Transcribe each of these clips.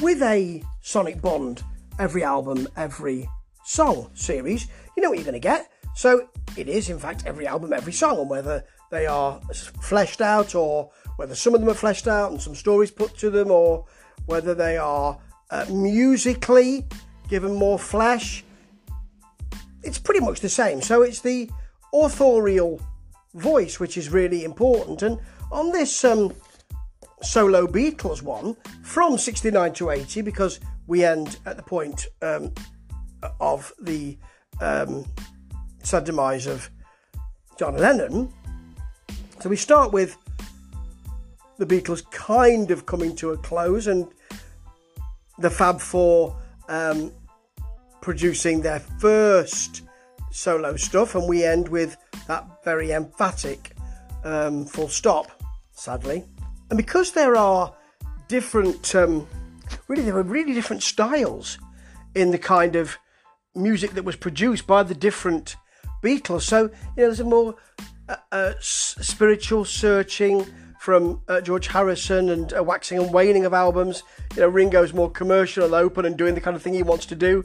with a Sonicbond every album, every song series, you know what you're going to get. So it is, in fact, every album, every song, and whether they are fleshed out or whether some of them are fleshed out and some stories put to them, or whether they are uh, musically given more flesh, it's pretty much the same. So it's the authorial voice which is really important. And on this um, solo Beatles one from 69 to 80, because we end at the point um, of the um, sad demise of John Lennon. So we start with the Beatles kind of coming to a close and the Fab Four um, producing their first solo stuff, and we end with that very emphatic um, full stop, sadly. And because there are different, um, really, there were really different styles in the kind of music that was produced by the different Beatles. So, you know, there's a more uh, uh, spiritual searching from uh, George Harrison and uh, waxing and waning of albums. You know, Ringo's more commercial and open and doing the kind of thing he wants to do.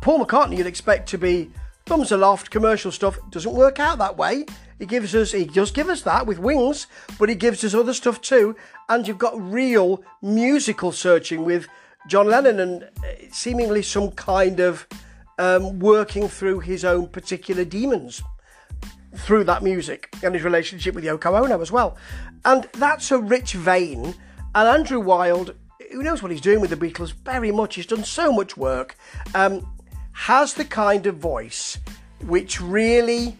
Paul McCartney, you'd expect to be thumbs aloft, commercial stuff. Doesn't work out that way. He gives us, he does give us that with wings, but he gives us other stuff too. And you've got real musical searching with John Lennon and uh, seemingly some kind of um, working through his own particular demons through that music and his relationship with Yoko Ono as well. And that's a rich vein. And Andrew Wild, who knows what he's doing with the Beatles very much, he's done so much work, um, has the kind of voice which really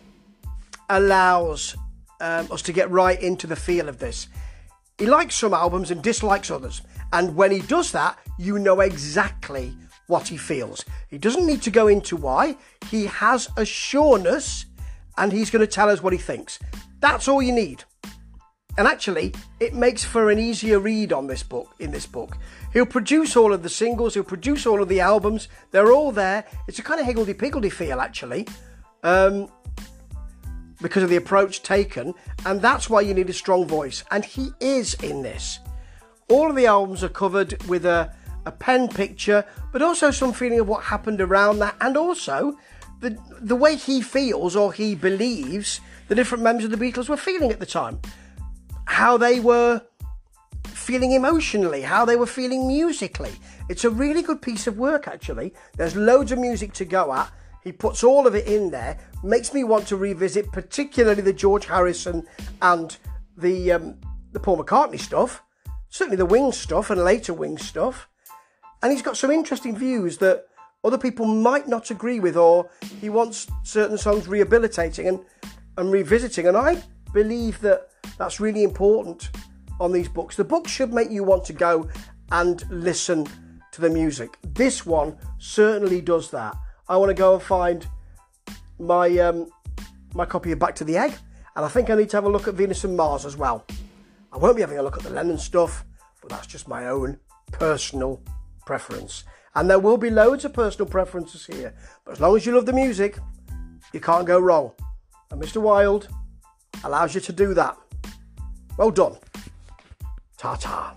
allows um, us to get right into the feel of this. He likes some albums and dislikes others. And when he does that, you know exactly what he feels. He doesn't need to go into why. He has a sureness and he's going to tell us what he thinks. That's all you need. And actually, it makes for an easier read on this book. In this book, he'll produce all of the singles, he'll produce all of the albums. They're all there. It's a kind of higgledy piggledy feel, actually, um, because of the approach taken, and that's why you need a strong voice. And he is in this. All of the albums are covered with a, a pen picture, but also some feeling of what happened around that, and also the the way he feels or he believes the different members of the Beatles were feeling at the time, how they were feeling emotionally, how they were feeling musically. It's a really good piece of work, actually. There's loads of music to go at. He puts all of it in there, makes me want to revisit, particularly the George Harrison and the um, the Paul McCartney stuff, certainly the Wings stuff and later Wings stuff. And he's got some interesting views that other people might not agree with, or he wants certain songs rehabilitating and, and revisiting. And I believe that that's really important on these books. The book should make you want to go and listen to the music. This one certainly does that. I want to go and find my um, my copy of Back to the Egg, and I think I need to have a look at Venus and Mars as well. I won't be having a look at the Lennon stuff, but that's just my own personal preference. And there will be loads of personal preferences here. But as long as you love the music, you can't go wrong. And Mr. Wild allows you to do that. Well done. Ta ta.